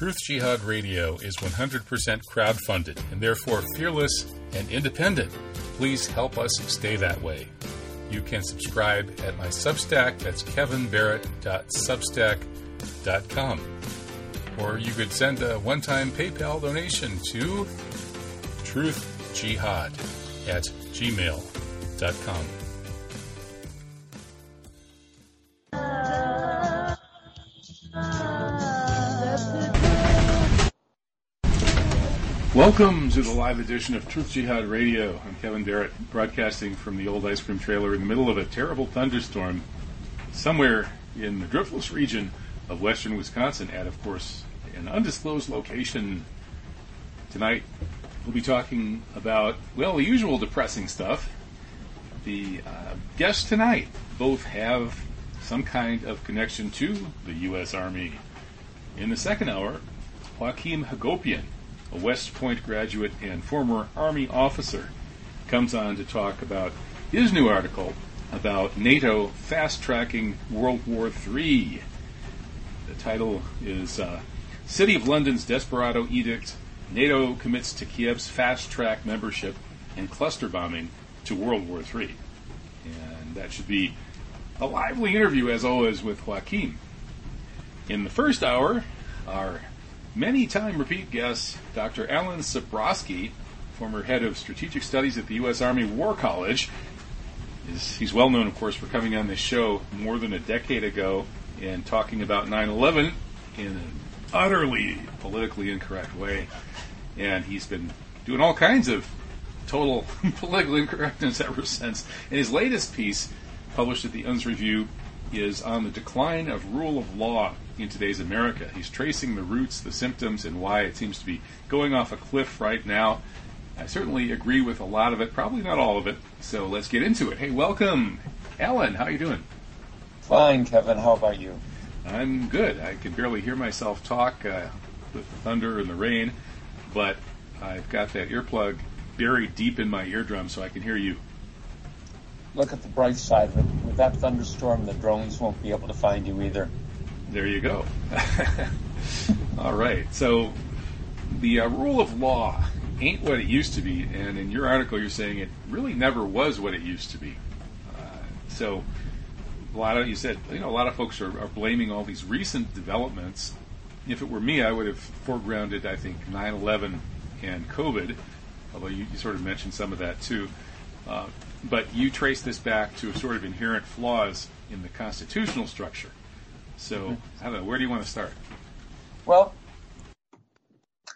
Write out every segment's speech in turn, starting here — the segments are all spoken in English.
Truth Jihad Radio is 100% crowd-funded and therefore fearless and independent. Please help us stay that way. You can subscribe at my Substack, that's kevinbarrett.substack.com. Or you could send a one-time PayPal donation to truthjihad at gmail.com. Welcome to the live edition of Truth Jihad Radio. I'm Kevin Barrett, broadcasting from the old ice cream trailer in the middle of a terrible thunderstorm somewhere in the driftless region of western Wisconsin at, of course, an undisclosed location. Tonight, we'll be talking about, well, the usual depressing stuff. The uh, guests tonight both have some kind of connection to the U.S. Army. In the second hour, Joachim Hagopian a West Point graduate and former Army officer, comes on to talk about his new article about NATO fast tracking World War III. The title is uh, City of London's Desperado Edict NATO commits to Kiev's fast track membership and cluster bombing to World War III. And that should be a lively interview, as always, with Joachim. In the first hour, our Many time repeat guest, Dr. Alan Sabrosky, former head of strategic studies at the U.S. Army War College, is, he's well known, of course, for coming on this show more than a decade ago and talking about 9 11 in an utterly politically incorrect way. And he's been doing all kinds of total political incorrectness ever since. And his latest piece, published at the Unz Review, is on the decline of rule of law in today's America. He's tracing the roots, the symptoms, and why it seems to be going off a cliff right now. I certainly agree with a lot of it, probably not all of it. So let's get into it. Hey, welcome, Alan. How are you doing? Fine, Kevin. How about you? I'm good. I can barely hear myself talk uh, with the thunder and the rain, but I've got that earplug buried deep in my eardrum so I can hear you. Look at the bright side of it. With that thunderstorm, the drones won't be able to find you either. There you go. All right. So the uh, rule of law ain't what it used to be, and in your article, you're saying it really never was what it used to be. Uh, so a lot of you said, you know, a lot of folks are, are, blaming all these recent developments. If it were me, I would have foregrounded, I think, 9/11 and COVID, although you, you sort of mentioned some of that too. Uh, but you trace this back to sort of inherent flaws in the constitutional structure. So, mm-hmm. I don't know, where do you want to start? Well,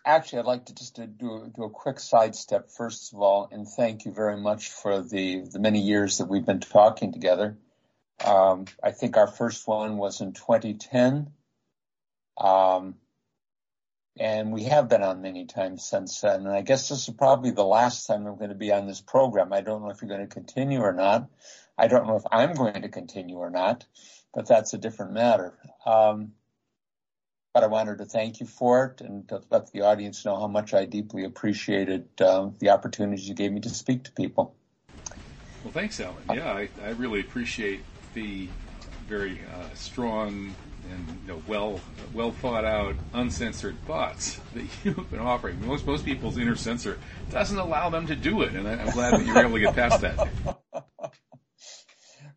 actually, I'd like to just do, do a quick sidestep first of all, and thank you very much for the, the many years that we've been talking together. Um, I think our first one was in 2010. Um, and we have been on many times since then. And I guess this is probably the last time I'm going to be on this program. I don't know if you're going to continue or not. I don't know if I'm going to continue or not, but that's a different matter. Um, but I wanted to thank you for it and to let the audience know how much I deeply appreciated uh, the opportunities you gave me to speak to people. Well, thanks, Alan. Yeah, I, I really appreciate the very uh, strong and you know, well well thought out, uncensored thoughts that you've been offering. Most most people's inner censor doesn't allow them to do it, and I, am glad that you were able to get past that.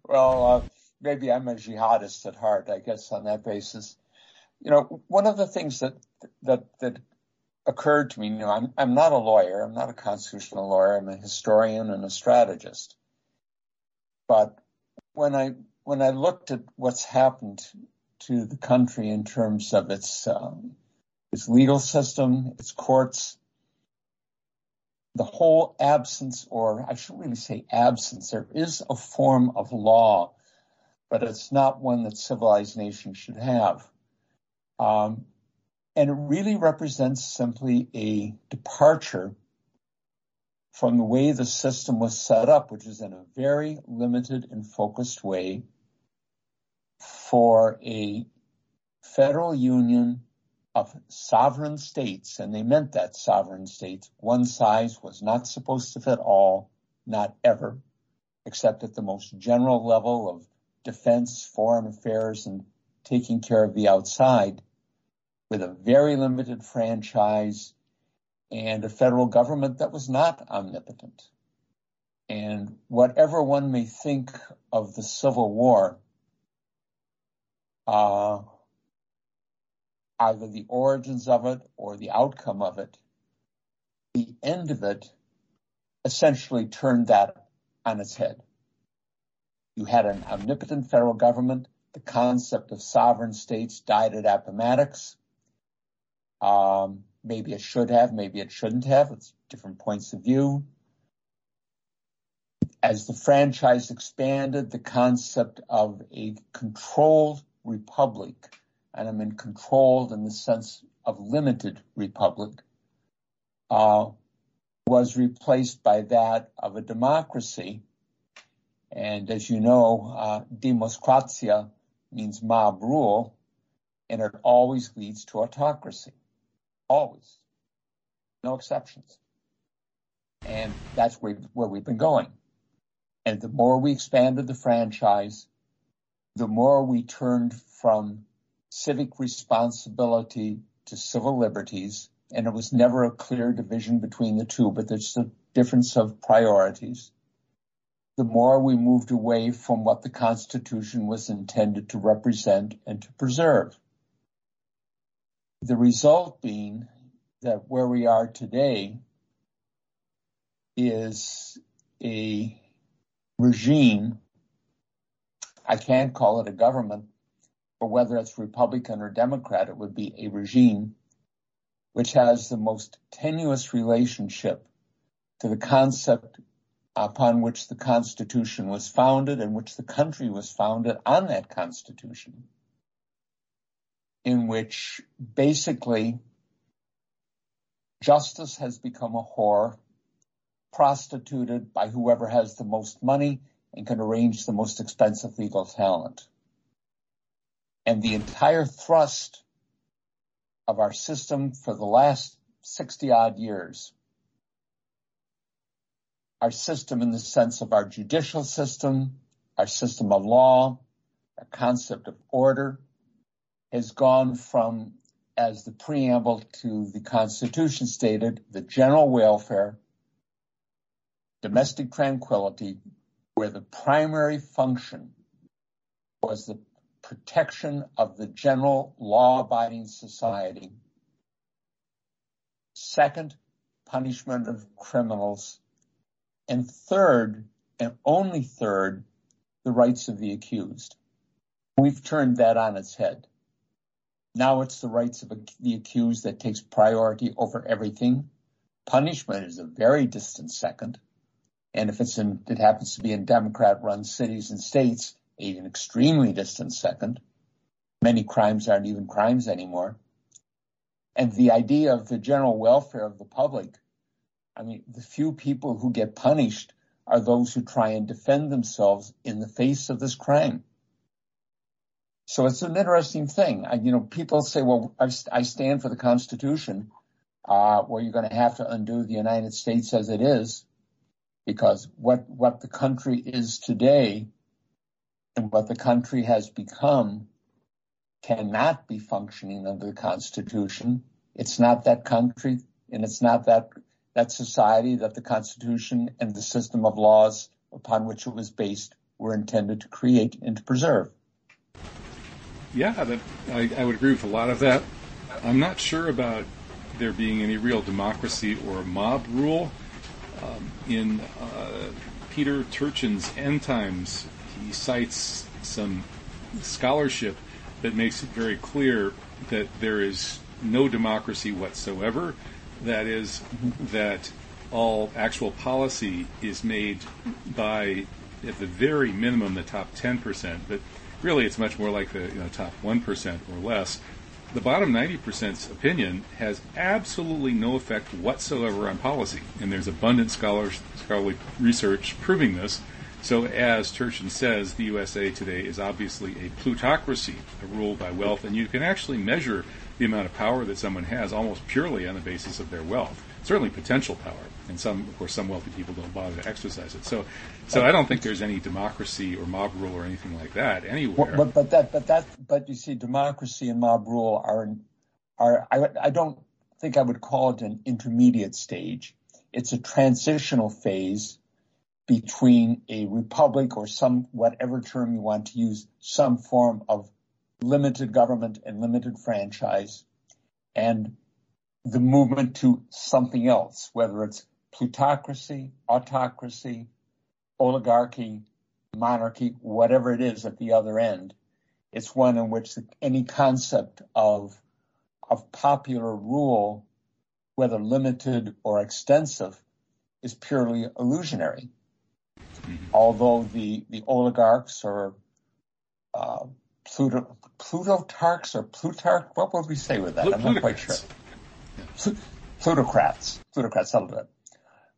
well, uh, maybe I'm a jihadist at heart, I guess, on that basis. You know, one of the things that that that occurred to me, you know, I'm I'm not a lawyer, I'm not a constitutional lawyer, I'm a historian and a strategist. But when I when I looked at what's happened to the country in terms of its um, its legal system, its courts, the whole absence, or I shouldn't really say absence. There is a form of law, but it's not one that civilized nations should have. Um, and it really represents simply a departure from the way the system was set up, which is in a very limited and focused way for a federal union of sovereign states, and they meant that sovereign states. One size was not supposed to fit all, not ever, except at the most general level of defense, foreign affairs, and taking care of the outside. with a very limited franchise and a federal government that was not omnipotent. And whatever one may think of the Civil War, either the origins of it or the outcome of it, the end of it essentially turned that on its head. You had an omnipotent federal government. The concept of sovereign states died at Appomattox. Um, maybe it should have, maybe it shouldn't have. It's different points of view. As the franchise expanded, the concept of a controlled republic, and I'm in controlled in the sense of limited republic, uh, was replaced by that of a democracy. And as you know, uh, demoskratia means mob rule, and it always leads to autocracy. Always. No exceptions. And that's where, where we've been going. And the more we expanded the franchise, the more we turned from civic responsibility to civil liberties. And it was never a clear division between the two, but there's a difference of priorities. The more we moved away from what the Constitution was intended to represent and to preserve. The result being that where we are today is a regime. I can't call it a government, but whether it's Republican or Democrat, it would be a regime which has the most tenuous relationship to the concept upon which the Constitution was founded and which the country was founded on that Constitution, in which basically justice has become a whore prostituted by whoever has the most money and can arrange the most expensive legal talent. And the entire thrust of our system for the last 60 odd years, our system in the sense of our judicial system, our system of law, our concept of order has gone from, as the preamble to the Constitution stated, the general welfare domestic tranquility, where the primary function was the protection of the general law-abiding society. Second, punishment of criminals. And third, and only third, the rights of the accused. We've turned that on its head. Now it's the rights of the accused that takes priority over everything. Punishment is a very distant second. And if it's in, it happens to be in Democrat run cities and states, an extremely distant second. Many crimes aren't even crimes anymore. And the idea of the general welfare of the public, I mean, the few people who get punished are those who try and defend themselves in the face of this crime. So it's an interesting thing. I, you know, people say, well, I, I stand for the Constitution. Uh, well, you're going to have to undo the United States as it is because what, what the country is today and what the country has become cannot be functioning under the Constitution. It's not that country and it's not that, that society that the Constitution and the system of laws upon which it was based were intended to create and to preserve. Yeah, that, I, I would agree with a lot of that. I'm not sure about there being any real democracy or mob rule. Um, in uh, Peter Turchin's End Times, he cites some scholarship that makes it very clear that there is no democracy whatsoever. That is, that all actual policy is made by, at the very minimum, the top 10%, but really it's much more like the you know, top 1% or less the bottom 90%'s opinion has absolutely no effect whatsoever on policy. And there's abundant scholars, scholarly research proving this. So, as Turchin says, the USA today is obviously a plutocracy, ruled by wealth, and you can actually measure the amount of power that someone has almost purely on the basis of their wealth. Certainly potential power, and some, of course, some wealthy people don't bother to exercise it. So, so I don't think there's any democracy or mob rule or anything like that anywhere. But, but that, but that, but you see, democracy and mob rule are are I, I don't think I would call it an intermediate stage. It's a transitional phase between a republic or some whatever term you want to use, some form of limited government and limited franchise, and the movement to something else, whether it's plutocracy, autocracy, oligarchy, monarchy, whatever it is at the other end. It's one in which any concept of of popular rule, whether limited or extensive, is purely illusionary. Although the, the oligarchs or uh, Pluto, Plutotarchs or Plutarch, what would we say with that? Pl- I'm not quite sure. Plutocrats, plutocrats, it.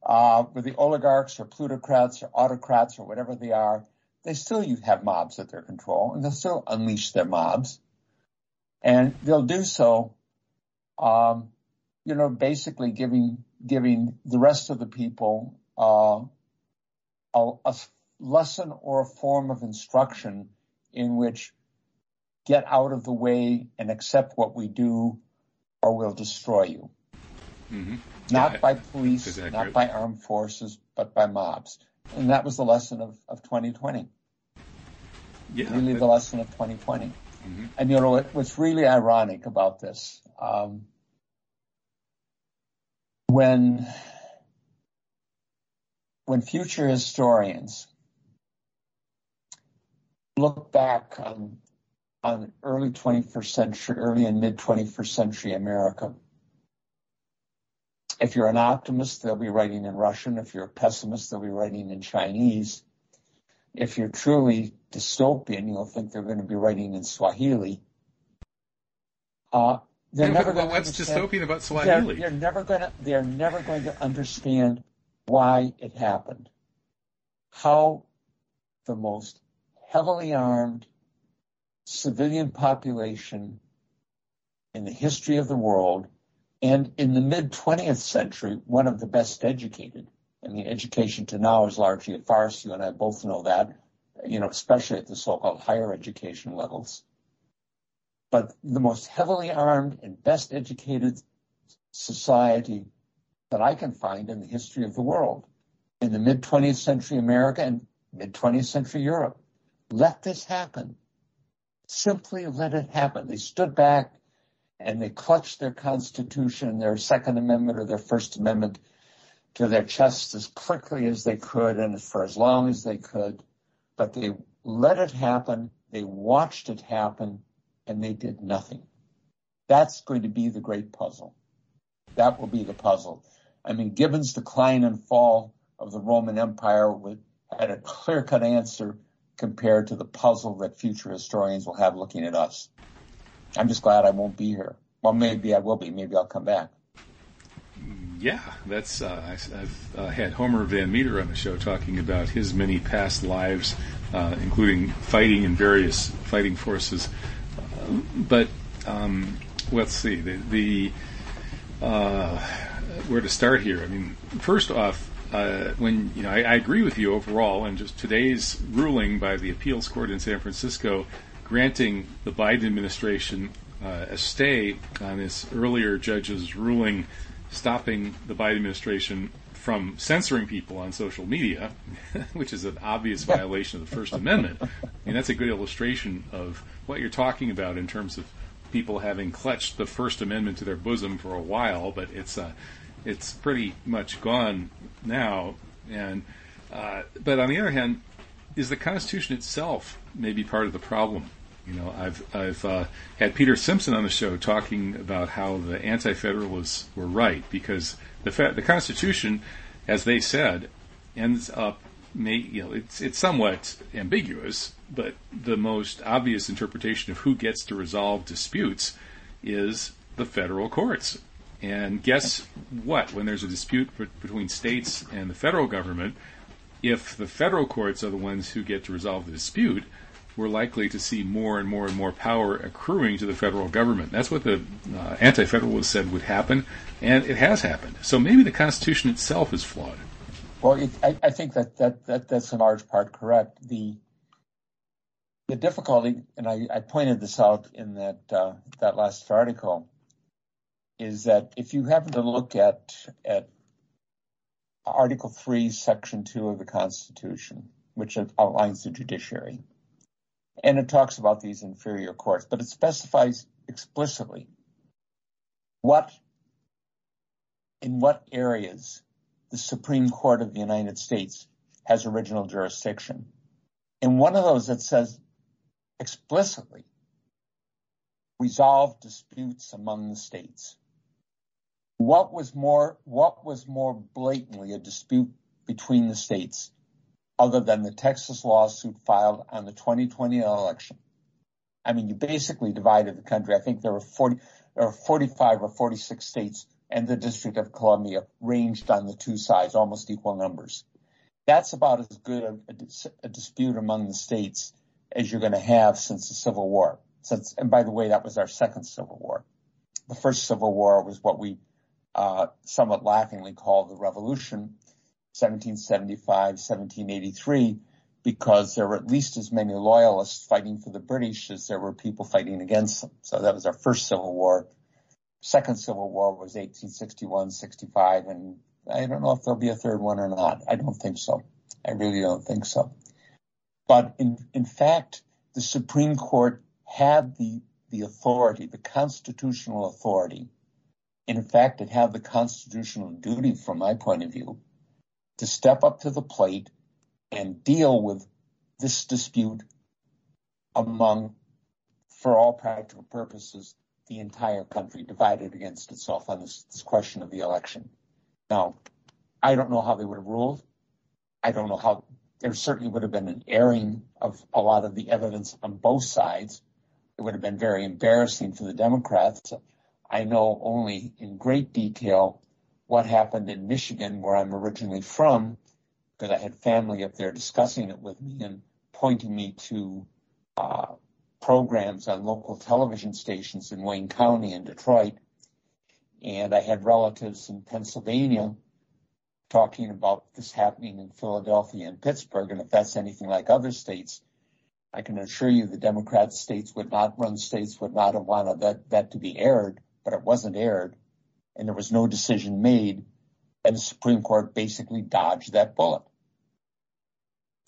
Uh, with the oligarchs or plutocrats or autocrats or whatever they are, they still have mobs at their control and they'll still unleash their mobs. And they'll do so um, you know, basically giving giving the rest of the people uh, a, a, lesson or a form of instruction in which get out of the way and accept what we do, or we'll destroy you. Mm-hmm. Not yeah, by police, not by armed forces, but by mobs. And that was the lesson of, of 2020. Yeah, really, the lesson of 2020. Mm-hmm. And you know what, what's really ironic about this um, when when future historians look back on on early 21st century, early and mid 21st century America. If you're an optimist, they'll be writing in Russian. If you're a pessimist, they'll be writing in Chinese. If you're truly dystopian, you'll think they're going to be writing in Swahili. Uh, they're yeah, never going what's dystopian about Swahili? They're, they're never going to. They're never going to understand why it happened. How the most heavily armed civilian population in the history of the world, and in the mid 20th century, one of the best educated. I mean, education to now is largely a farce. You and I both know that, you know, especially at the so-called higher education levels but the most heavily armed and best educated society that I can find in the history of the world in the mid 20th century America and mid 20th century Europe. Let this happen. Simply let it happen. They stood back and they clutched their Constitution, their Second Amendment or their First Amendment to their chests as quickly as they could and for as long as they could. But they let it happen. They watched it happen and they did nothing. That's going to be the great puzzle. That will be the puzzle. I mean, Gibbon's decline and fall of the Roman Empire had a clear cut answer compared to the puzzle that future historians will have looking at us. I'm just glad I won't be here. Well, maybe I will be. Maybe I'll come back. Yeah, that's. Uh, I, have uh, had Homer Van Meter on the show talking about his many past lives, uh, including fighting in various fighting forces but um, let's see the, the uh, where to start here. I mean, first off, uh, when you know, I, I, agree with you overall, and just today's ruling by the appeals court in San Francisco granting the Biden administration uh, a stay on this earlier judge's ruling stopping the Biden administration from censoring people on social media, which is an obvious violation of the First Amendment. I mean, that's a good illustration of what you're talking about in terms of people having clutched the First Amendment to their bosom for a while, but it's uh, it's pretty much gone now. And uh, but on the other hand, is the Constitution itself maybe part of the problem? You know, I've I've uh, had Peter Simpson on the show talking about how the Anti-Federalists were right because the fa- the Constitution, as they said, ends up may you know it's it's somewhat ambiguous, but the most obvious interpretation of who gets to resolve disputes is the federal courts. And guess what? When there's a dispute between states and the federal government, if the federal courts are the ones who get to resolve the dispute, we're likely to see more and more and more power accruing to the federal government. That's what the uh, anti-federalists said would happen, and it has happened. So maybe the Constitution itself is flawed. Well, it, I, I, think that, that, that that's in large part correct. The the difficulty, and I, I pointed this out in that uh, that last article, is that if you happen to look at at Article 3, Section 2 of the Constitution, which outlines the judiciary, and it talks about these inferior courts, but it specifies explicitly what in what areas the Supreme Court of the United States has original jurisdiction. And one of those that says explicitly resolve disputes among the states. What was more what was more blatantly a dispute between the states other than the Texas lawsuit filed on the 2020 election? I mean, you basically divided the country. I think there were 40 or 45 or 46 states and the District of Columbia ranged on the two sides, almost equal numbers. That's about as good a, a dispute among the states as you're going to have since the Civil War. Since, and by the way, that was our second Civil War. The first Civil War was what we uh, somewhat laughingly called the Revolution, 1775, 1783, because there were at least as many loyalists fighting for the British as there were people fighting against them. So that was our first Civil War. Second Civil War was 1861, 65, and I don't know if there'll be a third one or not. I don't think so. I really don't think so. But in, in fact, the Supreme Court had the, the authority, the constitutional authority. In fact, it had the constitutional duty, from my point of view, to step up to the plate and deal with this dispute among, for all practical purposes, the entire country divided against itself on this question of the election. Now, I don't know how they would have ruled. I don't know how there certainly would have been an airing of a lot of the evidence on both sides. It would have been very embarrassing for the Democrats. I know only in great detail what happened in Michigan, where I'm originally from, because I had family up there discussing it with me and pointing me to uh, programs on local television stations in Wayne County and Detroit. And I had relatives in Pennsylvania talking about this happening in Philadelphia and Pittsburgh. And if that's anything like other states, I can assure you the Democrat states would not run states would not have wanted that, that to be aired, but it wasn't aired and there was no decision made. And the Supreme Court basically dodged that bullet.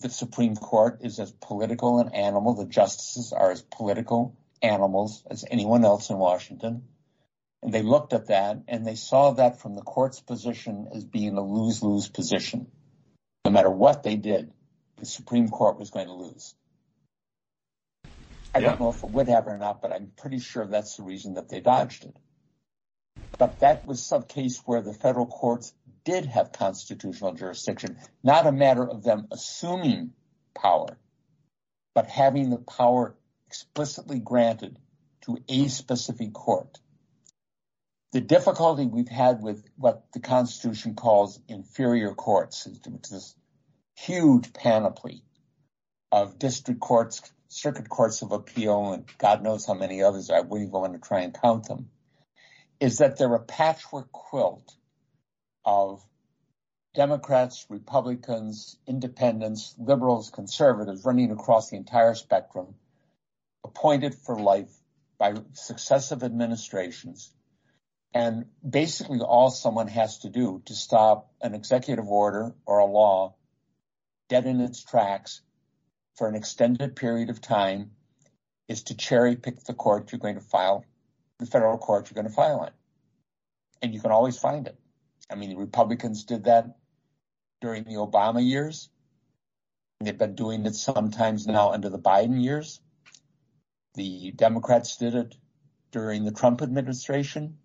The Supreme Court is as political an animal. The justices are as political animals as anyone else in Washington. And they looked at that and they saw that from the court's position as being a lose-lose position. No matter what they did, the Supreme Court was going to lose. I yeah. don't know if it would happen or not, but I'm pretty sure that's the reason that they dodged it. But that was some case where the federal courts did have constitutional jurisdiction, not a matter of them assuming power, but having the power explicitly granted to a specific court. The difficulty we've had with what the Constitution calls inferior courts, which is this huge panoply of district courts, circuit courts of appeal, and God knows how many others. I wouldn't even want to try and count them. Is that they're a patchwork quilt of Democrats, Republicans, independents, liberals, conservatives running across the entire spectrum, appointed for life by successive administrations. And basically all someone has to do to stop an executive order or a law dead in its tracks for an extended period of time is to cherry pick the court you're going to file, the federal court you're going to file in. And you can always find it. I mean, the Republicans did that during the Obama years. They've been doing it sometimes now under the Biden years. The Democrats did it during the Trump administration.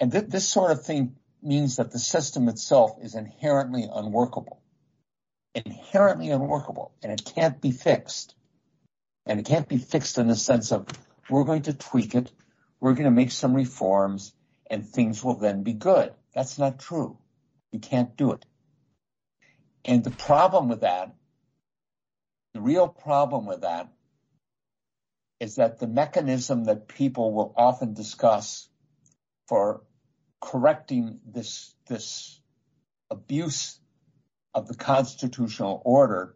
And th- this sort of thing means that the system itself is inherently unworkable, inherently unworkable, and it can't be fixed. And it can't be fixed in the sense of we're going to tweak it, we're going to make some reforms, and things will then be good. That's not true. You can't do it. And the problem with that, the real problem with that, is that the mechanism that people will often discuss for correcting this this abuse of the constitutional order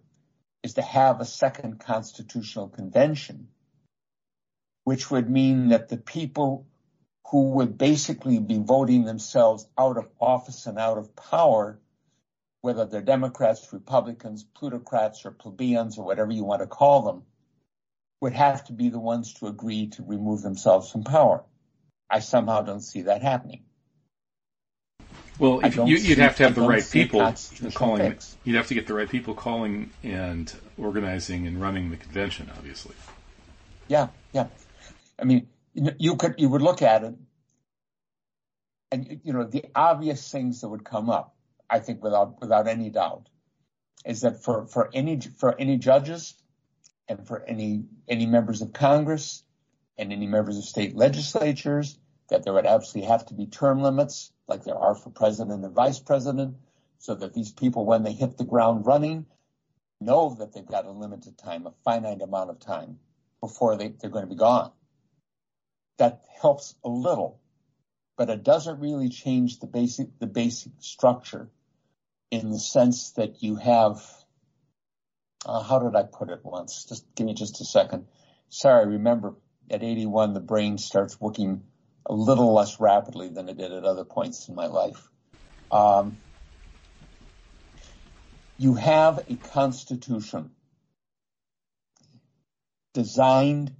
is to have a second constitutional convention, which would mean that the people who would basically be voting themselves out of office and out of power, whether they're Democrats, Republicans, plutocrats, or plebeians, or whatever you want to call them, would have to be the ones to agree to remove themselves from power. I somehow don't see that happening. Well, you, would have to have the right people calling. Fix. You'd have to get the right people calling and organizing and running the convention, obviously. Yeah, yeah. I mean, you could you would look at it, and you know the obvious things that would come up. I think without without any doubt, is that for for any for any judges, and for any any members of Congress, and any members of state legislatures, that there would absolutely have to be term limits like there are for president and vice president, so that these people, when they hit the ground running, know that they've got a limited time, a finite amount of time before they, they're going to be gone. That helps a little, but it doesn't really change the basic the basic structure in the sense that you have. Uh, how did I put it once? Just give me just a second. Sorry, remember at 81 the brain starts working a little less rapidly than it did at other points in my life. Um, you have a constitution designed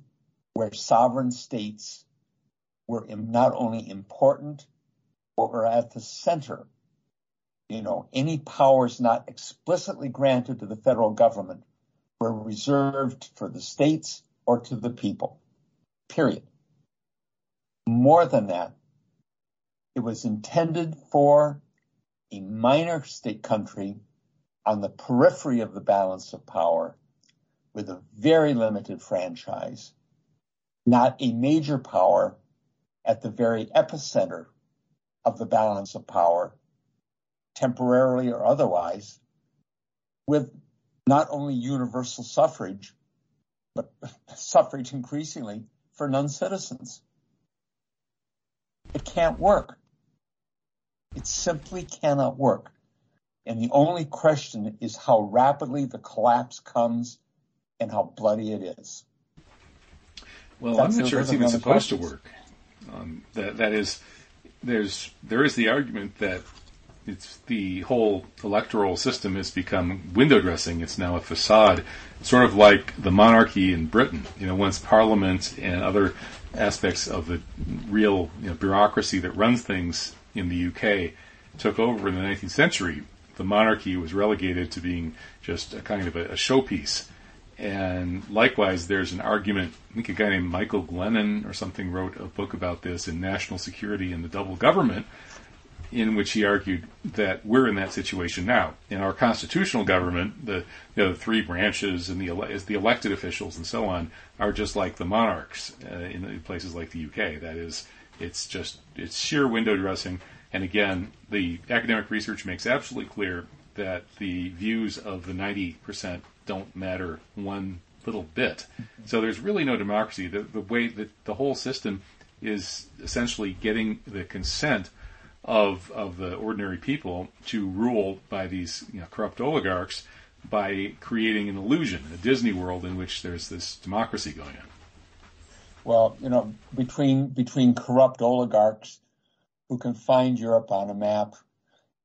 where sovereign states were not only important, but were at the center. You know, any powers not explicitly granted to the federal government were reserved for the states or to the people, period. More than that, it was intended for a minor state country on the periphery of the balance of power with a very limited franchise, not a major power at the very epicenter of the balance of power, temporarily or otherwise, with not only universal suffrage, but suffrage increasingly for non-citizens. It can't work. It simply cannot work. And the only question is how rapidly the collapse comes and how bloody it is. Well, That's I'm not sure it's even supposed to work. Um, that that is, there's there is the argument that it's the whole electoral system has become window dressing. It's now a facade, sort of like the monarchy in Britain. You know, once Parliament and other aspects of the real you know, bureaucracy that runs things in the UK took over in the 19th century, the monarchy was relegated to being just a kind of a, a showpiece. And likewise, there's an argument. I think a guy named Michael Glennon or something wrote a book about this in National Security and the Double Government, in which he argued that we're in that situation now. In our constitutional government, the you know, the three branches and the ele- the elected officials and so on are just like the monarchs uh, in places like the UK. That is, it's just it's sheer window dressing. And again, the academic research makes absolutely clear that the views of the 90% don't matter one little bit. So there's really no democracy. The, the way that the whole system is essentially getting the consent of of the ordinary people to rule by these you know, corrupt oligarchs by creating an illusion, a Disney world in which there's this democracy going on. Well, you know, between between corrupt oligarchs who can find Europe on a map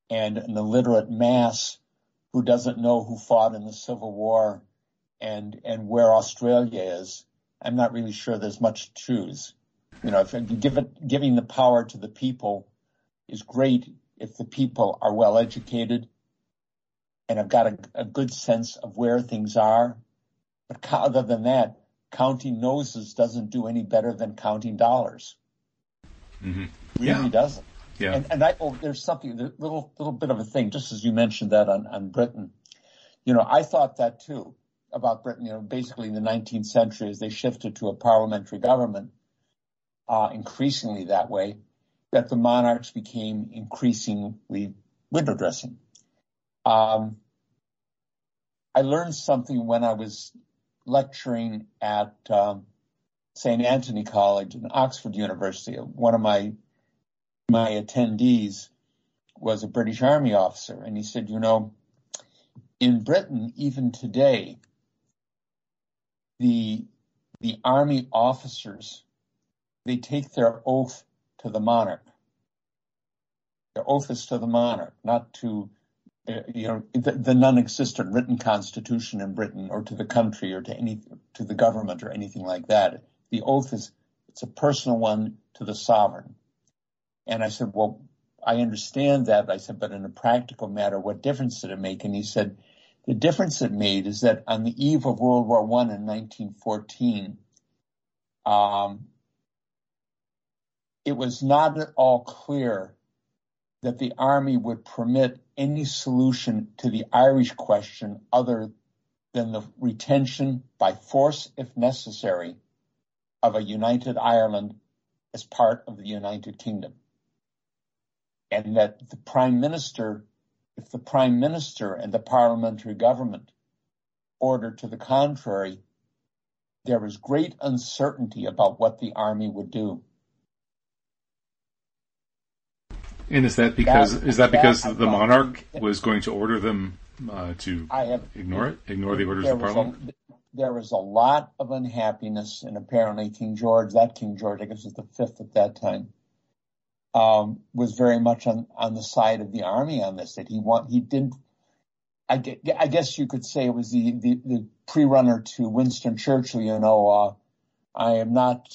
and an illiterate mass who doesn't know who fought in the Civil War and and where Australia is, I'm not really sure there's much to choose. You know, if you give it giving the power to the people is great if the people are well educated and have got a, a good sense of where things are. But other than that, counting noses doesn't do any better than counting dollars. Mm-hmm. Really yeah. doesn't. Yeah. And, and I, oh, there's something, a little, little bit of a thing, just as you mentioned that on, on Britain. You know, I thought that too about Britain, you know, basically in the 19th century as they shifted to a parliamentary government, uh, increasingly that way that the monarchs became increasingly window dressing. Um, I learned something when I was lecturing at um, St. Antony College in Oxford University. One of my my attendees was a British Army officer, and he said, "You know, in Britain, even today, the the army officers they take their oath to the monarch. The oath is to the monarch, not to uh, you know the, the, non-existent written constitution in Britain or to the country or to any to the government or anything like that. The oath is it's a personal one to the sovereign. And I said, well, I understand that. I said, but in a practical matter, what difference did it make? And he said, the difference it made is that on the eve of World War One in 1914, um, it was not at all clear that the army would permit any solution to the Irish question other than the retention by force, if necessary, of a united Ireland as part of the United Kingdom. And that the Prime Minister, if the Prime Minister and the parliamentary government ordered to the contrary, there was great uncertainty about what the army would do. And is that because that, is that because that, the monarch was going to order them uh, to have, ignore it, ignore the orders of Parliament? A, there was a lot of unhappiness, and apparently King George, that King George, I guess was the fifth at that time, um, was very much on, on the side of the army on this. That he want he didn't. I, guess you could say it was the the, the pre-runner to Winston Churchill. You know, uh, I am not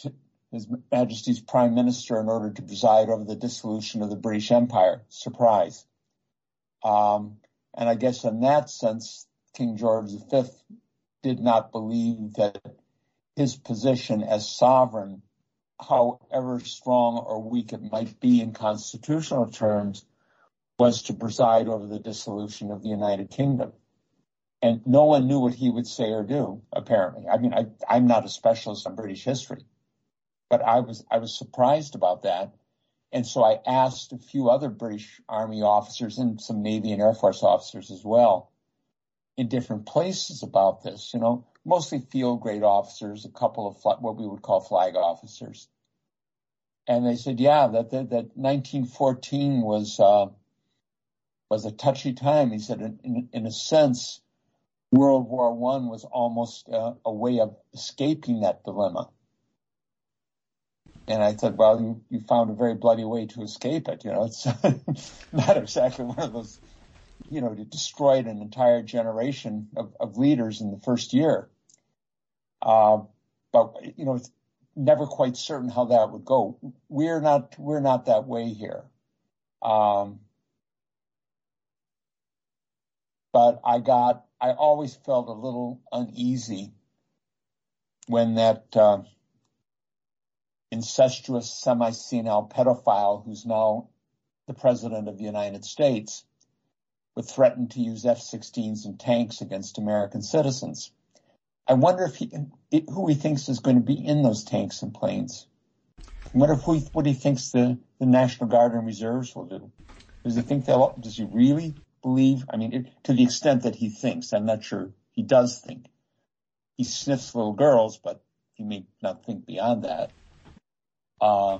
his Majesty's Prime Minister in order to preside over the dissolution of the British Empire. Surprise. Um, and I guess in that sense, King George V did not believe that his position as sovereign, however strong or weak it might be in constitutional terms, was to preside over the dissolution of the United Kingdom. And no one knew what he would say or do, apparently. I mean, I, I'm not a specialist on British history but I was I was surprised about that. And so I asked a few other British Army officers and some Navy and Air Force officers as well in different places about this, you know, mostly field grade officers, a couple of what we would call flag officers. And they said, yeah, that, that, that 1914 was, uh, was a touchy time. He said, in, in a sense, World War One was almost uh, a way of escaping that dilemma. And I said, well, you, you found a very bloody way to escape it. You know, it's not exactly one of those, you know, to destroy an entire generation of, of leaders in the first year. Uh, but, you know, it's never quite certain how that would go. We're not, we're not that way here. Um, but I got, I always felt a little uneasy when that, uh, incestuous semi-senile pedophile who's now the president of the United States would threaten to use F-16s and tanks against American citizens. I wonder if he, who he thinks is going to be in those tanks and planes. I wonder if who, what he thinks the, the National Guard and Reserves will do. Does he think they'll, does he really believe? I mean, it, to the extent that he thinks, I'm not sure he does think. He sniffs little girls, but he may not think beyond that. Uh,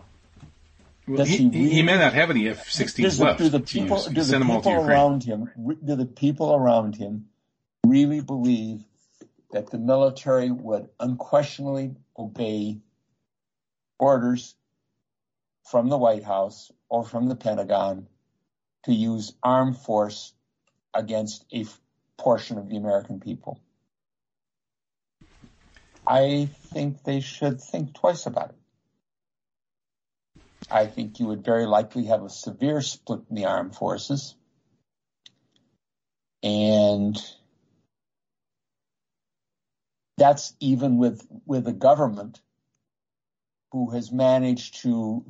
well, he, he, really, he, may not have any F-16s left. Do the people, do the people around him, do the people around him really believe that the military would unquestionably obey orders from the White House or from the Pentagon to use armed force against a portion of the American people? I think they should think twice about it. I think you would very likely have a severe split in the armed forces. And that's even with, with a government who has managed to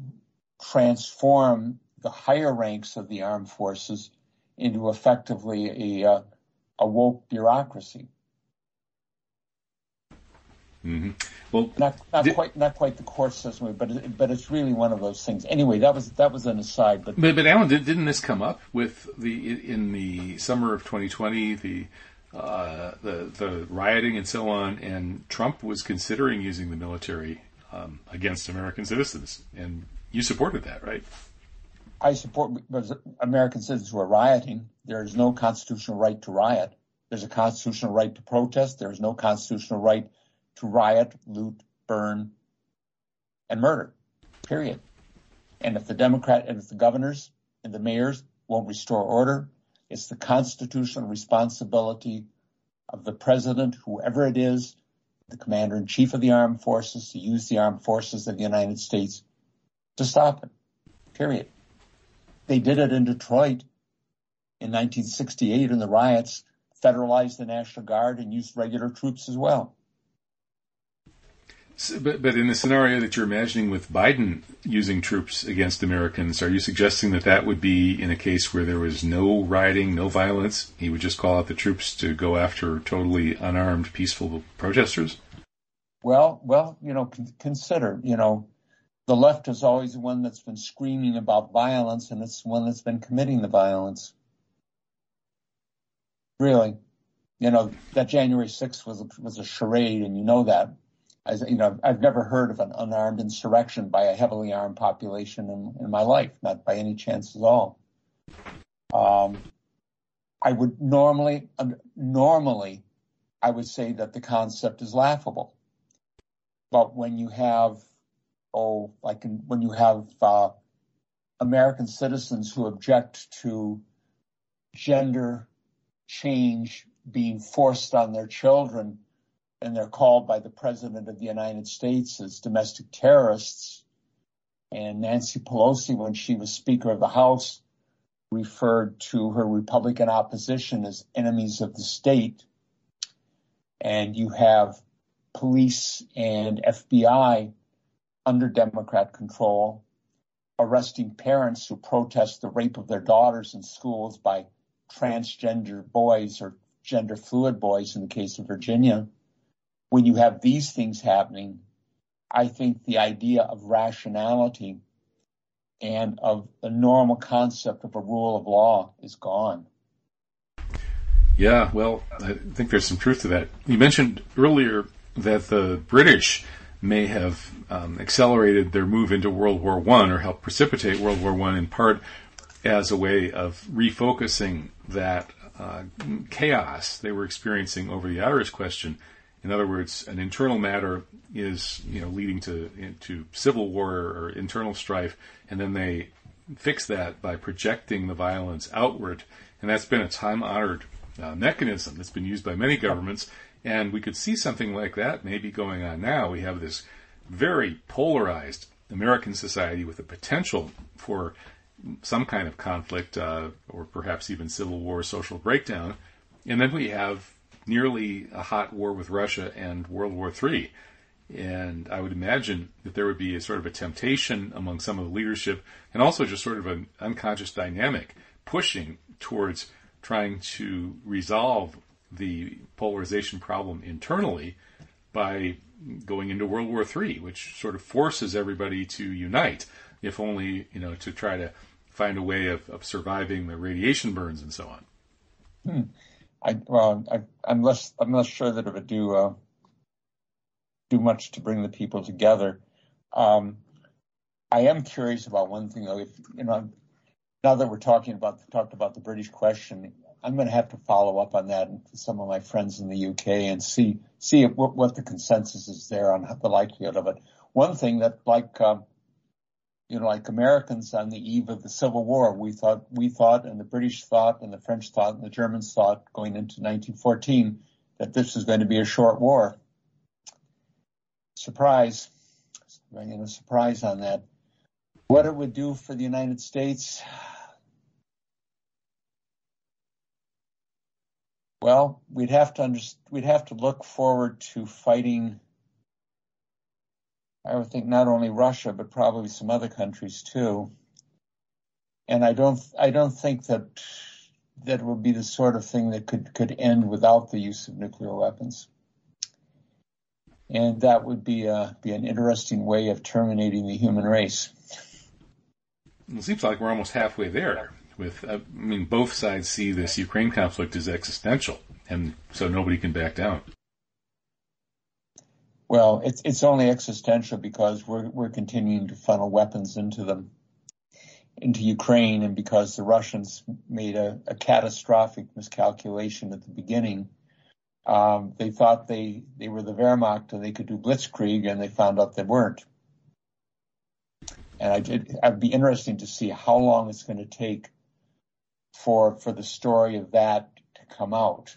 transform the higher ranks of the armed forces into effectively a, a woke bureaucracy. Mm-hmm. Well, not, not did, quite not quite the court system, but it, but it's really one of those things. Anyway, that was that was an aside. But but, but Alan, did, not this come up with the in the summer of 2020 the uh, the the rioting and so on, and Trump was considering using the military um, against American citizens, and you supported that, right? I support American citizens who are rioting. There is no constitutional right to riot. There's a constitutional right to protest. There is no constitutional right to riot, loot, burn, and murder, period. And if the Democrat and if the governors and the mayors won't restore order, it's the constitutional responsibility of the president, whoever it is, the commander in chief of the armed forces, to use the armed forces of the United States to stop it. Period. They did it in Detroit in 1968 in the riots, federalized the National Guard and used regular troops as well. So, but, but in the scenario that you're imagining with Biden using troops against Americans, are you suggesting that that would be in a case where there was no rioting, no violence? He would just call out the troops to go after totally unarmed, peaceful protesters? Well, well, you know, consider, you know, the left is always the one that's been screaming about violence, and it's the one that's been committing the violence. Really, you know, that January 6th was a, was a charade, and you know that. As, you know, I've never heard of an unarmed insurrection by a heavily armed population in, in my life, not by any chance at all. Um, I would normally, normally, I would say that the concept is laughable. But when you have, oh, like in, when you have uh, American citizens who object to gender change being forced on their children and they're called by the president of the United States as domestic terrorists. And Nancy Pelosi, when she was Speaker of the House, referred to her Republican opposition as enemies of the state. And you have police and FBI under Democrat control arresting parents who protest the rape of their daughters in schools by transgender boys or gender fluid boys in the case of Virginia. When you have these things happening, I think the idea of rationality and of the normal concept of a rule of law is gone. Yeah, well, I think there's some truth to that. You mentioned earlier that the British may have um, accelerated their move into World War One or helped precipitate World War One in part as a way of refocusing that uh, chaos they were experiencing over the Irish question. In other words, an internal matter is you know leading to to civil war or internal strife, and then they fix that by projecting the violence outward, and that's been a time-honored uh, mechanism that's been used by many governments. And we could see something like that maybe going on now. We have this very polarized American society with the potential for some kind of conflict uh, or perhaps even civil war, social breakdown. And then we have nearly a hot war with Russia and World War III. And I would imagine that there would be a sort of a temptation among some of the leadership and also just sort of an unconscious dynamic pushing towards trying to resolve the polarization problem internally by going into World War III, which sort of forces everybody to unite, if only you know to try to find a way of, of surviving the radiation burns and so on. Hmm. I'm less sure that it would do uh, do much to bring the people together. Um, I am curious about one thing though. If you know, now that we're talking about talked about the British question, I'm going to have to follow up on that with some of my friends in the UK and see see what, the consensus is there on the likelihood of it. One thing that, like uh, you know, like Americans on the eve of the Civil War, we thought we thought, and the British thought, and the French thought, and the Germans thought, going into 1914, that this was going to be a short war. Surprise, you know, surprise on that. What it would do for the United States, Well, we'd have to under, we'd have to look forward to fighting. I would think not only Russia, but probably some other countries too. And I don't, I don't think that that would be the sort of thing that could could end without the use of nuclear weapons. And that would be a, be an interesting way of terminating the human race. It seems like we're almost halfway there with, uh, I mean, both sides see this Ukraine conflict as existential, and so nobody can back down. Well, it's it's only existential because we're we're continuing to funnel weapons into them, into Ukraine, and because the Russians made a, a catastrophic miscalculation at the beginning. Um, they thought they they were the Wehrmacht and they could do blitzkrieg, and they found out they weren't. and I did. I'd be interesting to see how long it's going to take for for the story of that to come out,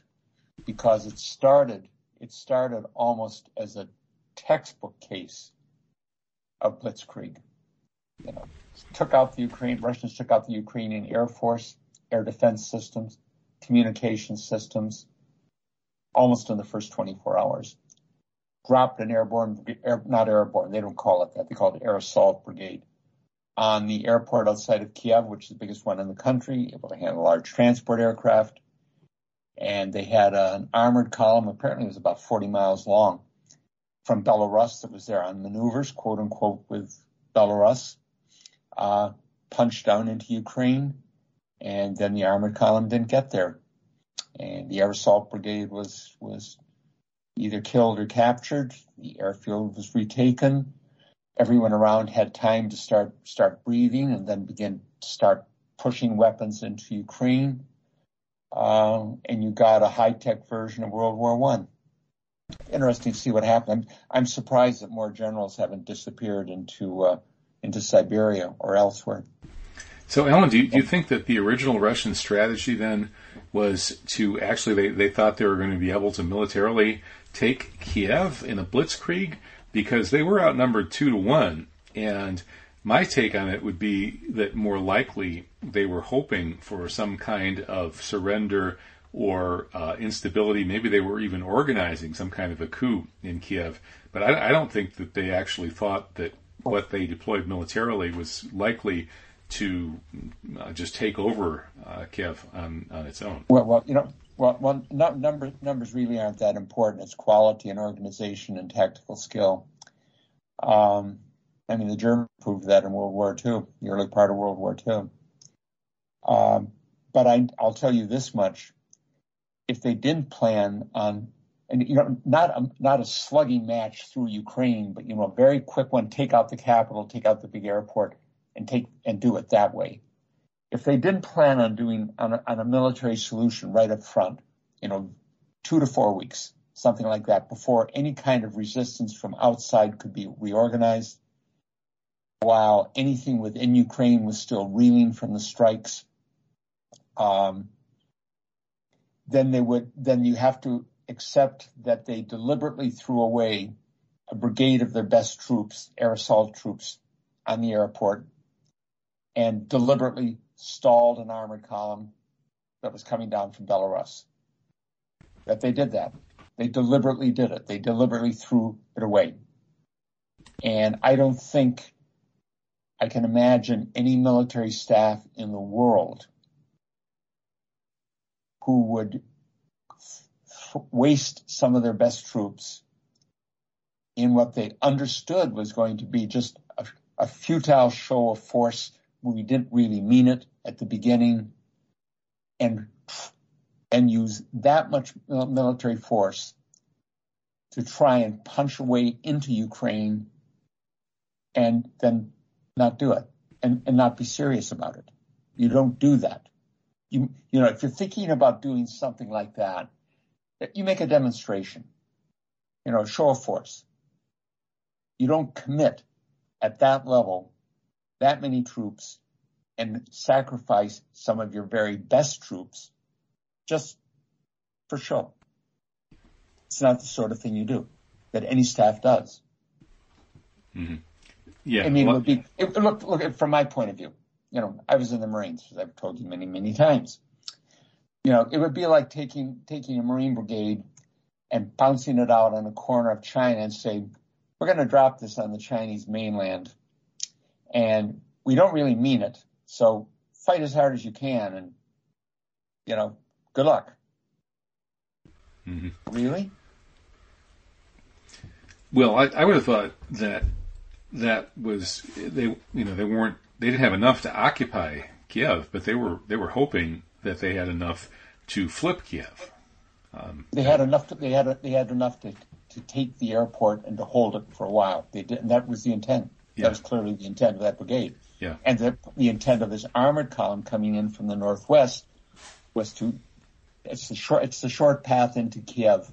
because it started it started almost as a textbook case of blitzkrieg. You know, took out the Ukraine. Russians took out the Ukrainian Air Force, air defense systems, communication systems, almost in the first 24 hours. Dropped an airborne, air, not airborne, they don't call it that. They call it air assault brigade on the airport outside of Kiev, which is the biggest one in the country, able to handle large transport aircraft. And they had an armored column, apparently it was about 40 miles long, from Belarus that was there on maneuvers, quote unquote, with Belarus, uh, punched down into Ukraine. And then the armored column didn't get there. And the air assault brigade was, was either killed or captured. The airfield was retaken everyone around had time to start start breathing and then begin to start pushing weapons into Ukraine. Um, and you got a high tech version of World War One. Interesting to see what happened. I'm, surprised that more generals haven't disappeared into uh, into Siberia or elsewhere. So, Alan, do you, do you think that the original Russian strategy then was to actually they, they thought they were going to be able to militarily take Kiev in a blitzkrieg, because they were outnumbered two to one. And my take on it would be that more likely they were hoping for some kind of surrender or uh, instability. Maybe they were even organizing some kind of a coup in Kiev. But I, I don't think that they actually thought that what they deployed militarily was likely to uh, just take over uh, Kiev on, on its own. Well, well, you know, well, well numbers numbers really aren't that important. It's quality and organization and tactical skill. Um, I mean, the Germans proved that in World War II, the early part of World War II. Um, but I, I'll tell you this much: if they didn't plan on, and you know, not a, not a slugging match through Ukraine, but you know, a very quick one, take out the capital, take out the big airport, and take and do it that way. If they didn't plan on doing on a, on a military solution right up front, you know, two to four weeks, something like that, before any kind of resistance from outside could be reorganized, while anything within Ukraine was still reeling from the strikes, um, then they would, then you have to accept that they deliberately threw away a brigade of their best troops, air assault troops, on the airport and deliberately stalled an armored column that was coming down from Belarus. That they did that. They deliberately did it. They deliberately threw it away. And I don't think I can imagine any military staff in the world who would waste some of their best troops in what they understood was going to be just a, a futile show of force we didn't really mean it at the beginning and and use that much military force to try and punch a way into Ukraine and then not do it and, and not be serious about it. You don't do that. You, you know, if you're thinking about doing something like that, you make a demonstration, you know, show of force. You don't commit at that level that many troops and sacrifice some of your very best troops just for show. It's not the sort of thing you do that any staff does. Mm-hmm. Yeah. I mean, well, it would be, it, look, look, from my point of view, you know, I was in the Marines, as I've told you many, many times. You know, it would be like taking, taking a Marine brigade and bouncing it out on a corner of China and say, we're going to drop this on the Chinese mainland and we don't really mean it. So fight as hard as you can and, you know, good luck. Mm-hmm. Really? Well, I, I would have thought that that was they you know they weren't they didn't have enough to occupy Kiev, but they were they were hoping that they had enough to flip Kiev. Um, they had enough. To, they had they had enough to to take the airport and to hold it for a while. They did, and that was the intent. Yeah. That was clearly the intent of that brigade. Yeah. And the, the intent of this armored column coming in from the northwest was to it's the short it's the short path into Kiev.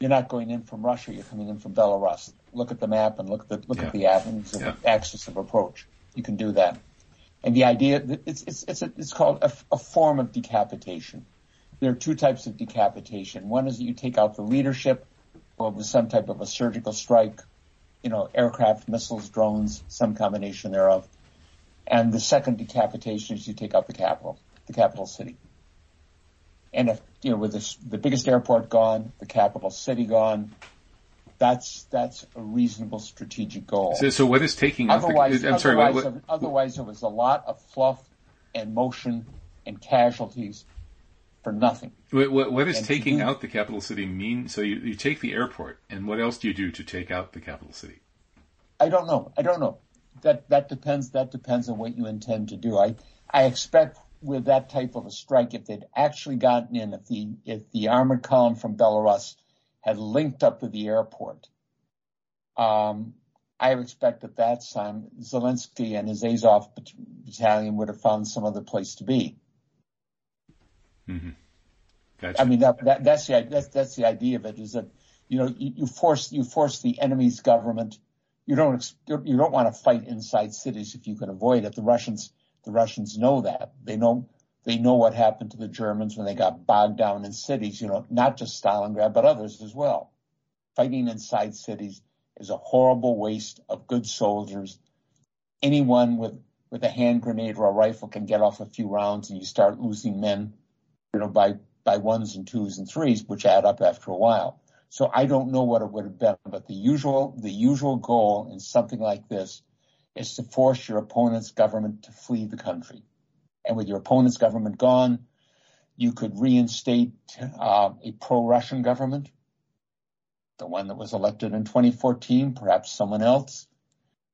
You're not going in from Russia, you're coming in from Belarus. look at the map and look at the look Yeah. at the avenues of Yeah. axis of approach. You can do that. And the idea it's it's it's a, it's called a, a form of decapitation. There are two types of decapitation. One is that you take out the leadership, or with some type of a surgical strike, you know, aircraft, missiles, drones, some combination thereof. And the second decapitation is you take out the capital, the capital city. And if you know, with this, the biggest airport gone, the capital city gone, that's that's a reasonable strategic goal. So, so what is taking out Otherwise, the, I'm sorry, what, otherwise, what, otherwise, it was a lot of fluff and motion and casualties for nothing. what, what- what and taking do- out the capital city mean? So you, you take the airport, and what else do you do to take out the capital city? I don't know. I don't know. That that depends. That depends on what you intend to do. I I expect with that type of a strike, if they'd actually gotten in, if the if the armored column from Belarus had linked up with the airport, um, I expect at that time Zelensky and his Azov battalion would have found some other place to be. Gotcha. I mean that, that that's the that's that's the idea of it is that you know you, you force you force the enemy's government. You don't you don't want to fight inside cities if you can avoid it. The Russians the Russians know that they know they know what happened to the Germans when they got bogged down in cities. You know, not just Stalingrad but others as well. Fighting inside cities is a horrible waste of good soldiers. Anyone with with a hand grenade or a rifle can get off a few rounds, and you start losing men you know, by, by ones and twos and threes, which add up after a while. So I don't know what it would have been, but the usual, the usual goal in something like this is to force your opponent's government to flee the country. And with your opponent's government gone, you could reinstate uh, a pro-Russian government, the one that was elected in 2014, perhaps someone else,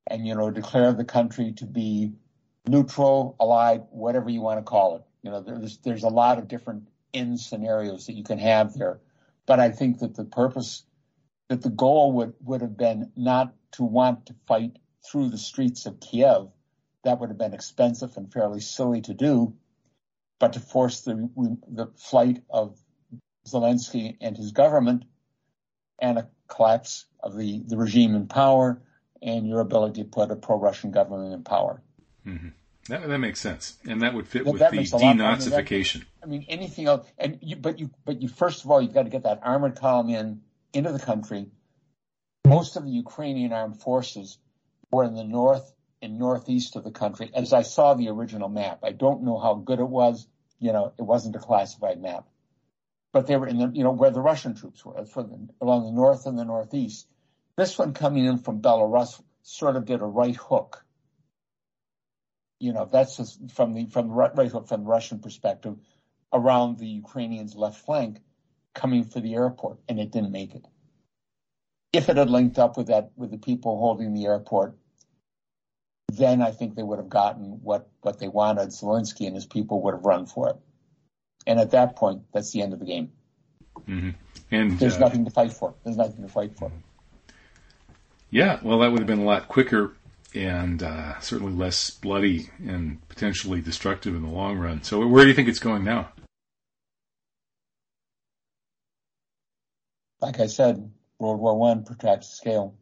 and you know declare the country to be neutral, allied, whatever you want to call it. You know, there's there's a lot of different end scenarios that you can have there, but I think that the purpose, that the goal would would have been not to want to fight through the streets of Kiev. That would have been expensive and fairly silly to do, but to force the the flight of Zelensky and his government and a collapse of the, the regime in power and your ability to put a pro-Russian government in power. Mm-hmm. that, that makes sense, and that would fit That- with that the lot- I mean, denazification. I mean, anything else, and you, but you, but you, first of all, you've got to get that armored column in, into the country. Most of the Ukrainian armed forces were in the north and northeast of the country. As I saw the original map, I don't know how good it was. You know, it wasn't a classified map, but they were in the, you know, where the Russian troops were, the, along the north and the northeast. This one coming in from Belarus sort of did a right hook. You know, that's just from the, from the right right hook from the Russian perspective around the Ukrainians' left flank coming for the airport, and it didn't make it. If it had linked up with that, with the people holding the airport, then I think they would have gotten what, what they wanted. Zelensky and his people would have run for it. And at that point, that's the end of the game. And There's uh, nothing to fight for. There's nothing to fight for. yeah, well, that would have been a lot quicker and uh, certainly less bloody and potentially destructive in the long run. So, where do you think it's going now? Like I said, World War One protracted scale,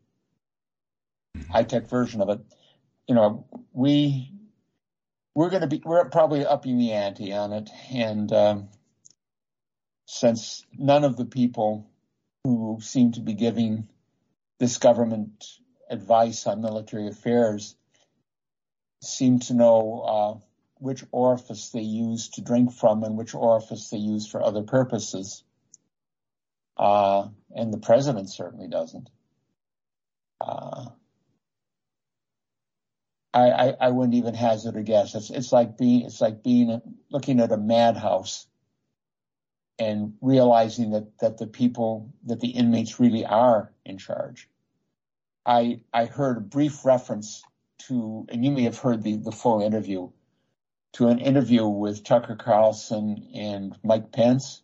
high tech version of it. You know, we we're going to be we're probably upping the ante on it, and um, since none of the people who seem to be giving this government advice on military affairs seem to know uh, which orifice they use to drink from and which orifice they use for other purposes. Uh, and the president certainly doesn't. Uh, I, wouldn't even hazard a guess. It's, like being, it's like being, looking at a madhouse and realizing that, the people, that the inmates really are in charge. I, I heard a brief reference to, and you may have heard the, the full interview, to an interview with Tucker Carlson and Mike Pence.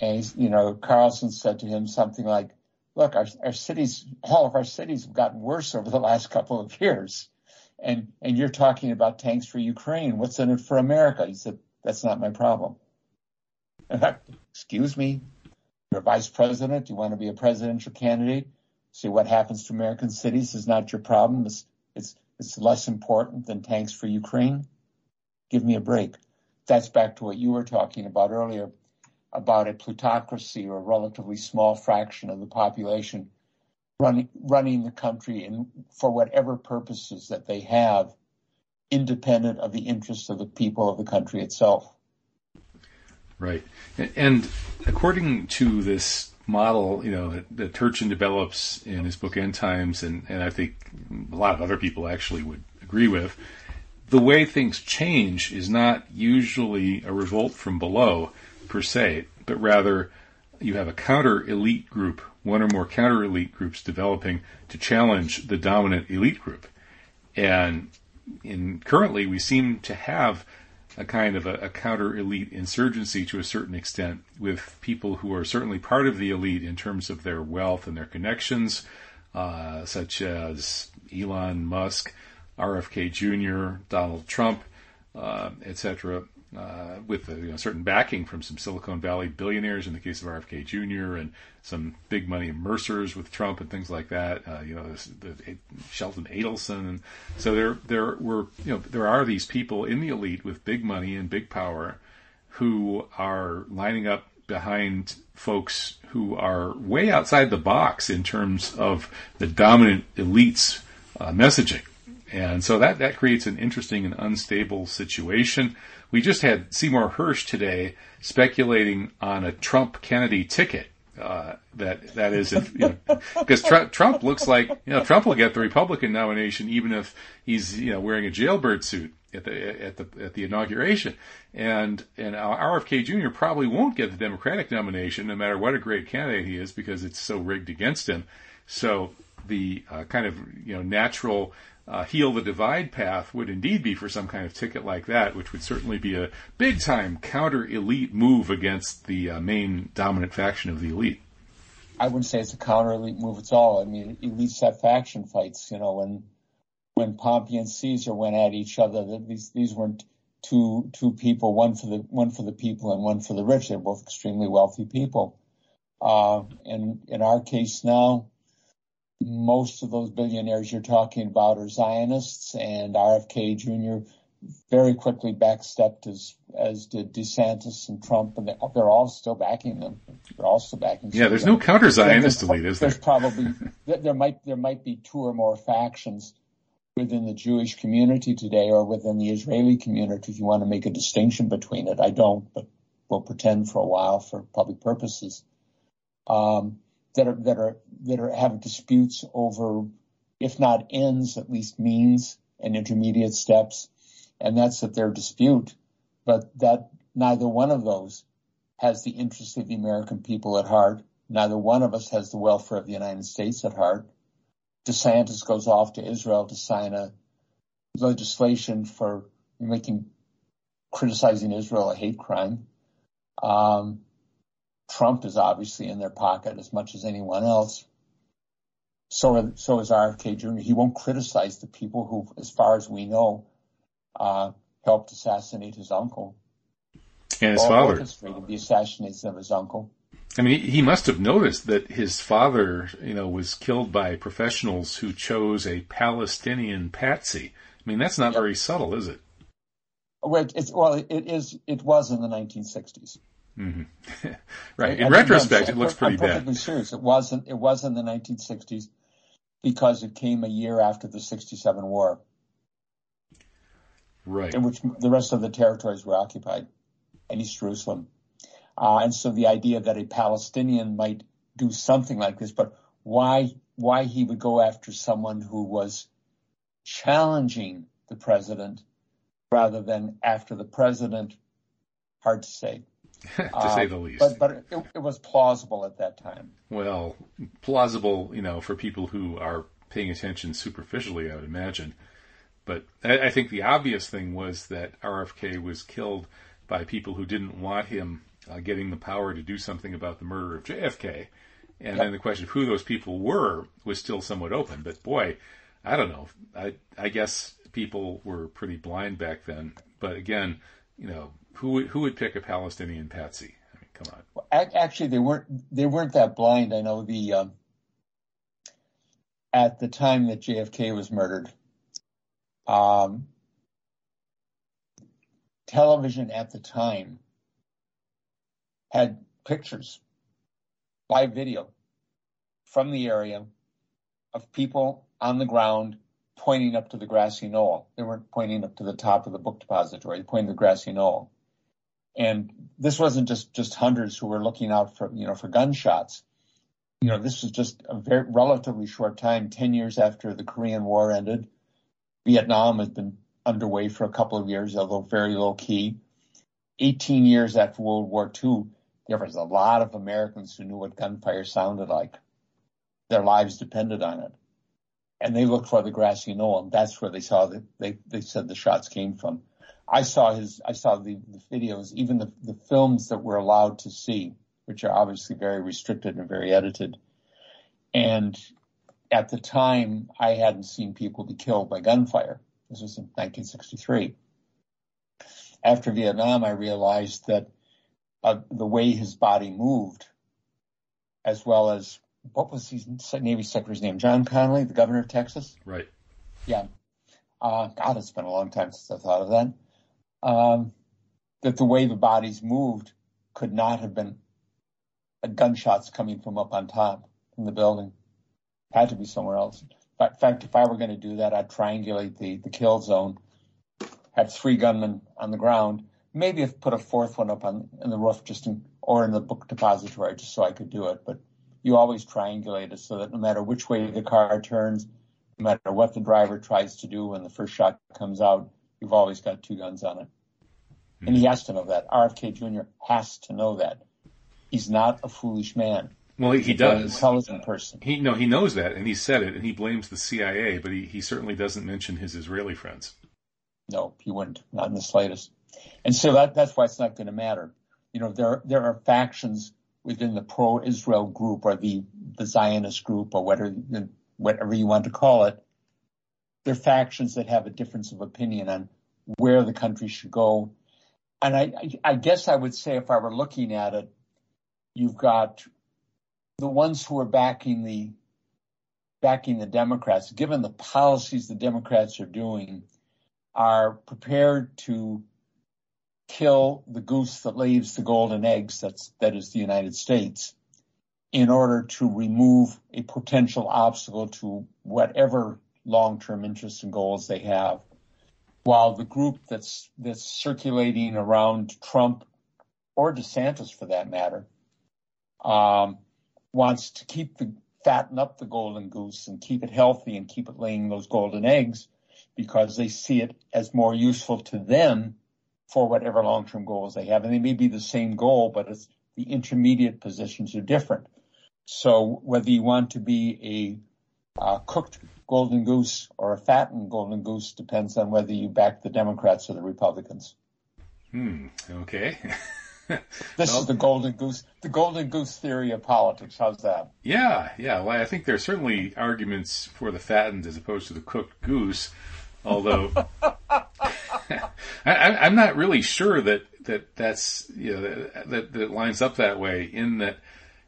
And you know, Carlson said to him something like, look, our, our cities, all of our cities have gotten worse over the last couple of years. And, and you're talking about tanks for Ukraine. What's in it for America? He said, that's not my problem. Excuse me. You're a vice president. You want to be a presidential candidate. See what happens to American cities is not your problem. It's, it's, it's less important than tanks for Ukraine. Give me a break. That's back to what you were talking about earlier about a plutocracy or a relatively small fraction of the population running running the country in for whatever purposes that they have, independent of the interests of the people of the country itself. Right, and according to this model, you know, that, that Turchin develops in his book End Times, and, and I think a lot of other people actually would agree with, the way things change is not usually a revolt from below per se, but rather you have a counter elite group, one or more counter elite groups developing to challenge the dominant elite group. And in currently we seem to have a kind of a, a counter elite insurgency to a certain extent with people who are certainly part of the elite in terms of their wealth and their connections, uh, such as Elon Musk, RFK Jr., Donald Trump, uh, etc., uh, with a you know, certain backing from some Silicon Valley billionaires in the case of RFK Jr. and some big money Mercers with Trump and things like that. Uh, you know, the, the, Sheldon Adelson, and so there there were you know there are these people in the elite with big money and big power who are lining up behind folks who are way outside the box in terms of the dominant elites uh, messaging. And so that, that creates an interesting and unstable situation. We just had Seymour Hersh today speculating on a Trump Kennedy ticket. Uh, that that is if you know, because Tr- Trump looks like you know Trump will get the Republican nomination even if he's you know wearing a jailbird suit at the at the at the inauguration, and and RFK Jr. probably won't get the Democratic nomination no matter what a great candidate he is because it's so rigged against him. So the uh, kind of you know natural uh, heal the divide path would indeed be for some kind of ticket like that, which would certainly be a big time counter elite move against the uh, main dominant faction of the elite. I wouldn't say it's a counter elite move at all. I mean, elites have faction fights. You know, when when Pompey and Caesar went at each other, these these weren't two two people, one for the one for the people and one for the rich. They're both extremely wealthy people. Uh, and in our case now, most of those billionaires you're talking about are Zionists, and RFK Jr. very quickly backstepped as as did DeSantis and Trump, and they're all still backing them. They're all still backing. Yeah, there's no counter Zionist elite, is there? There's probably there might there might be two or more factions within the Jewish community today, or within the Israeli community, if you want to make a distinction between it. I don't, but we'll pretend for a while for public purposes. Um, that are that are that are have disputes over, if not ends, at least means and intermediate steps, and that's that their dispute, but that neither one of those has the interests of the American people at heart. Neither one of us has the welfare of the United States at heart. DeSantis goes off to Israel to sign a legislation for making criticizing Israel a hate crime. Um, Trump is obviously in their pocket as much as anyone else. So, so is RFK Jr. He won't criticize the people who, as far as we know, uh, helped assassinate his uncle. And his father. Orchestrated the assassination of his uncle. I mean, he must have noticed that his father, you know, was killed by professionals who chose a Palestinian patsy. I mean, that's not yep. very subtle, is it? Well, it's, well, it is. It was in the 1960s. Mm-hmm. right. In I retrospect, it looks pretty I'm perfectly bad. serious. It wasn't. It was in the 1960s because it came a year after the 67 war. Right. In which the rest of the territories were occupied and East Jerusalem. Uh, and so the idea that a Palestinian might do something like this, but why, why he would go after someone who was challenging the president rather than after the president, hard to say. to um, say the least. But but it, it, was plausible at that time. Well, plausible, you know, for people who are paying attention superficially, I would imagine. But I, I think the obvious thing was that RFK was killed by people who didn't want him uh, getting the power to do something about the murder of JFK. And yep. then the question of who those people were was still somewhat open. But boy, I don't know. I I guess people were pretty blind back then. But again, you know, who would, who would pick a Palestinian patsy? I mean, come on. Well, actually, they weren't they weren't that blind. I know the um, at the time that JFK was murdered, um, television at the time had pictures, by video from the area of people on the ground pointing up to the grassy knoll. They weren't pointing up to the top of the book depository, they pointing to the grassy knoll. And this wasn't just, just hunters who were looking out for, you know, for gunshots. You know, this was just a very relatively short time, 10 years after the Korean War ended. Vietnam has been underway for a couple of years, although very low key. 18 years after World War II, there was a lot of Americans who knew what gunfire sounded like. Their lives depended on it. And they looked for the grassy knoll, and that's where they saw that they, they said the shots came from. I saw his, I saw the, the videos, even the, the films that we're allowed to see, which are obviously very restricted and very edited. And at the time, I hadn't seen people be killed by gunfire. This was in 1963. After Vietnam, I realized that uh, the way his body moved, as well as what was his Navy Secretary's name? John Connally, the governor of Texas? Right. Yeah. Uh, God, it's been a long time since I thought of that. Um, that the way the bodies moved could not have been gunshots coming from up on top in the building. Had to be somewhere else. In fact, if I were going to do that, I'd triangulate the, kill zone, have three gunmen on the ground, maybe have put a fourth one up on the roof just or in the book depository just so I could do it. But you always triangulate it so that no matter which way the car turns, no matter what the driver tries to do when the first shot comes out, you've always got two guns on it. Mm-hmm. And he has to know that. RFK Jr. has to know that. He's not a foolish man. Well, he, he does. intelligent person. He no, he knows that, and he said it, and he blames the CIA, but he, he certainly doesn't mention his Israeli friends. No, he wouldn't, not in the slightest. And so that that's why it's not going to matter. You know, there there are factions within the pro-Israel group or the the Zionist group or whatever whatever you want to call it. They're factions that have a difference of opinion on where the country should go. And I, I guess I would say if I were looking at it, you've got the ones who are backing the backing the Democrats, given the policies the Democrats are doing, are prepared to kill the goose that lays the golden eggs, that's, that is the United States, in order to remove a potential obstacle to whatever long-term interests and goals they have. While the group that's, that's circulating around Trump or DeSantis for that matter, um, wants to keep the fatten up the golden goose and keep it healthy and keep it laying those golden eggs because they see it as more useful to them for whatever long-term goals they have. And they may be the same goal, but it's the intermediate positions are different. So whether you want to be a uh, cooked golden goose or a fattened golden goose depends on whether you back the Democrats or the Republicans. Hmm. Okay. this well, is the golden goose, the golden goose theory of politics. How's that? Yeah, yeah. Well, I think there are certainly arguments for the fattened as opposed to the cooked goose. Although I, am not really sure that, that that's you know that, that that lines up that way. In that,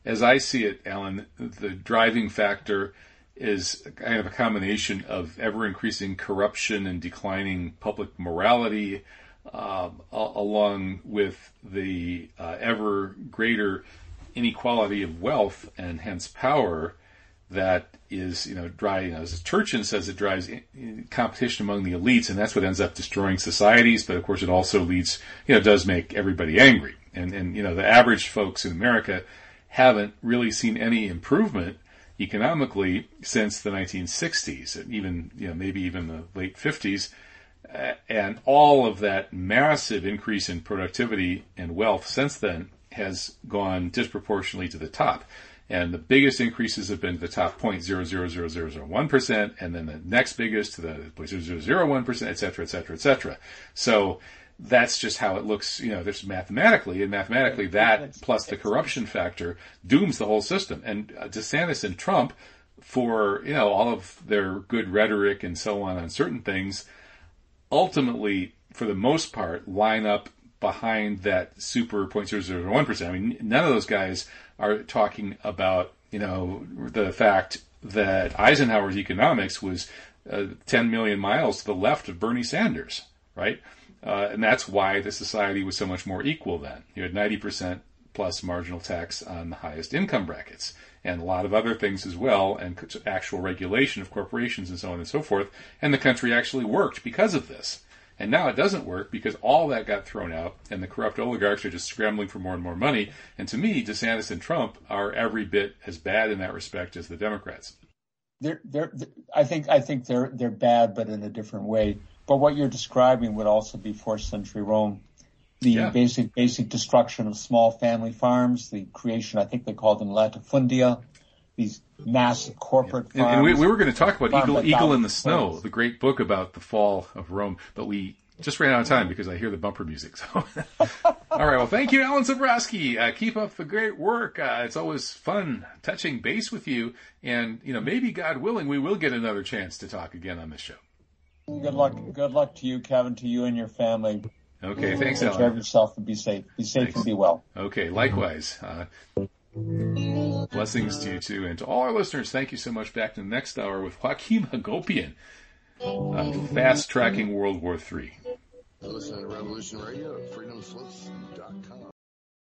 as I see it, Alan, the driving factor is kind of a combination of ever increasing corruption and declining public morality um, along with the uh, ever greater inequality of wealth and hence power that is, you know, driving, as Turchin says, it drives competition among the elites, and that's what ends up destroying societies. But of course, it also leads, you know, does make everybody angry. And, and, you know, the average folks in America haven't really seen any improvement economically since the 1960s, and even, you know, maybe even the late 50s uh, and all of that massive increase in productivity and wealth since then has gone disproportionately to the top. And the biggest increases have been to the top 0.00001%, and then the next biggest to the 0.0001%, et cetera, et cetera, et cetera. So that's just how it looks, you know, there's mathematically, and mathematically that plus the corruption factor dooms the whole system. And DeSantis and Trump, for, you know, all of their good rhetoric and so on on certain things, ultimately, for the most part, line up behind that super 0.001%. I mean, none of those guys are talking about, you know, the fact that Eisenhower's economics was uh, 10 million miles to the left of Bernie Sanders, right? Uh, and that's why the society was so much more equal then. You had 90% plus marginal tax on the highest income brackets and a lot of other things as well, and actual regulation of corporations and so on and so forth. And the country actually worked because of this. And now it doesn't work because all that got thrown out, and the corrupt oligarchs are just scrambling for more and more money. And to me, DeSantis and Trump are every bit as bad in that respect as the Democrats. They're, they're, I think, I think they're they're bad, but in a different way. But what you're describing would also be fourth century Rome the yeah. basic basic destruction of small family farms, the creation, I think they called them latifundia, these massive corporate yeah. farms. And, we, we, were going to talk about Eagle, Eagle in the Snow, place. the great book about the fall of Rome, but we just ran out of time because I hear the bumper music. So, all right. Well, thank you, Alan Sabrosky. Uh, keep up the great work. Uh, it's always fun touching base with you, and you know, maybe God willing, we will get another chance to talk again on this show. Good luck. Good luck to you, Kevin, to you and your family. Okay, thanks, Take Alan. care of yourself and be safe. Be safe thanks. and be well. Okay, likewise. Uh, blessings to you too, and to all our listeners. Thank you so much. Back to the next hour with Joachim Hagopian, uh, fast tracking World War III. Listen to Revolution Radio at freedomslips.com.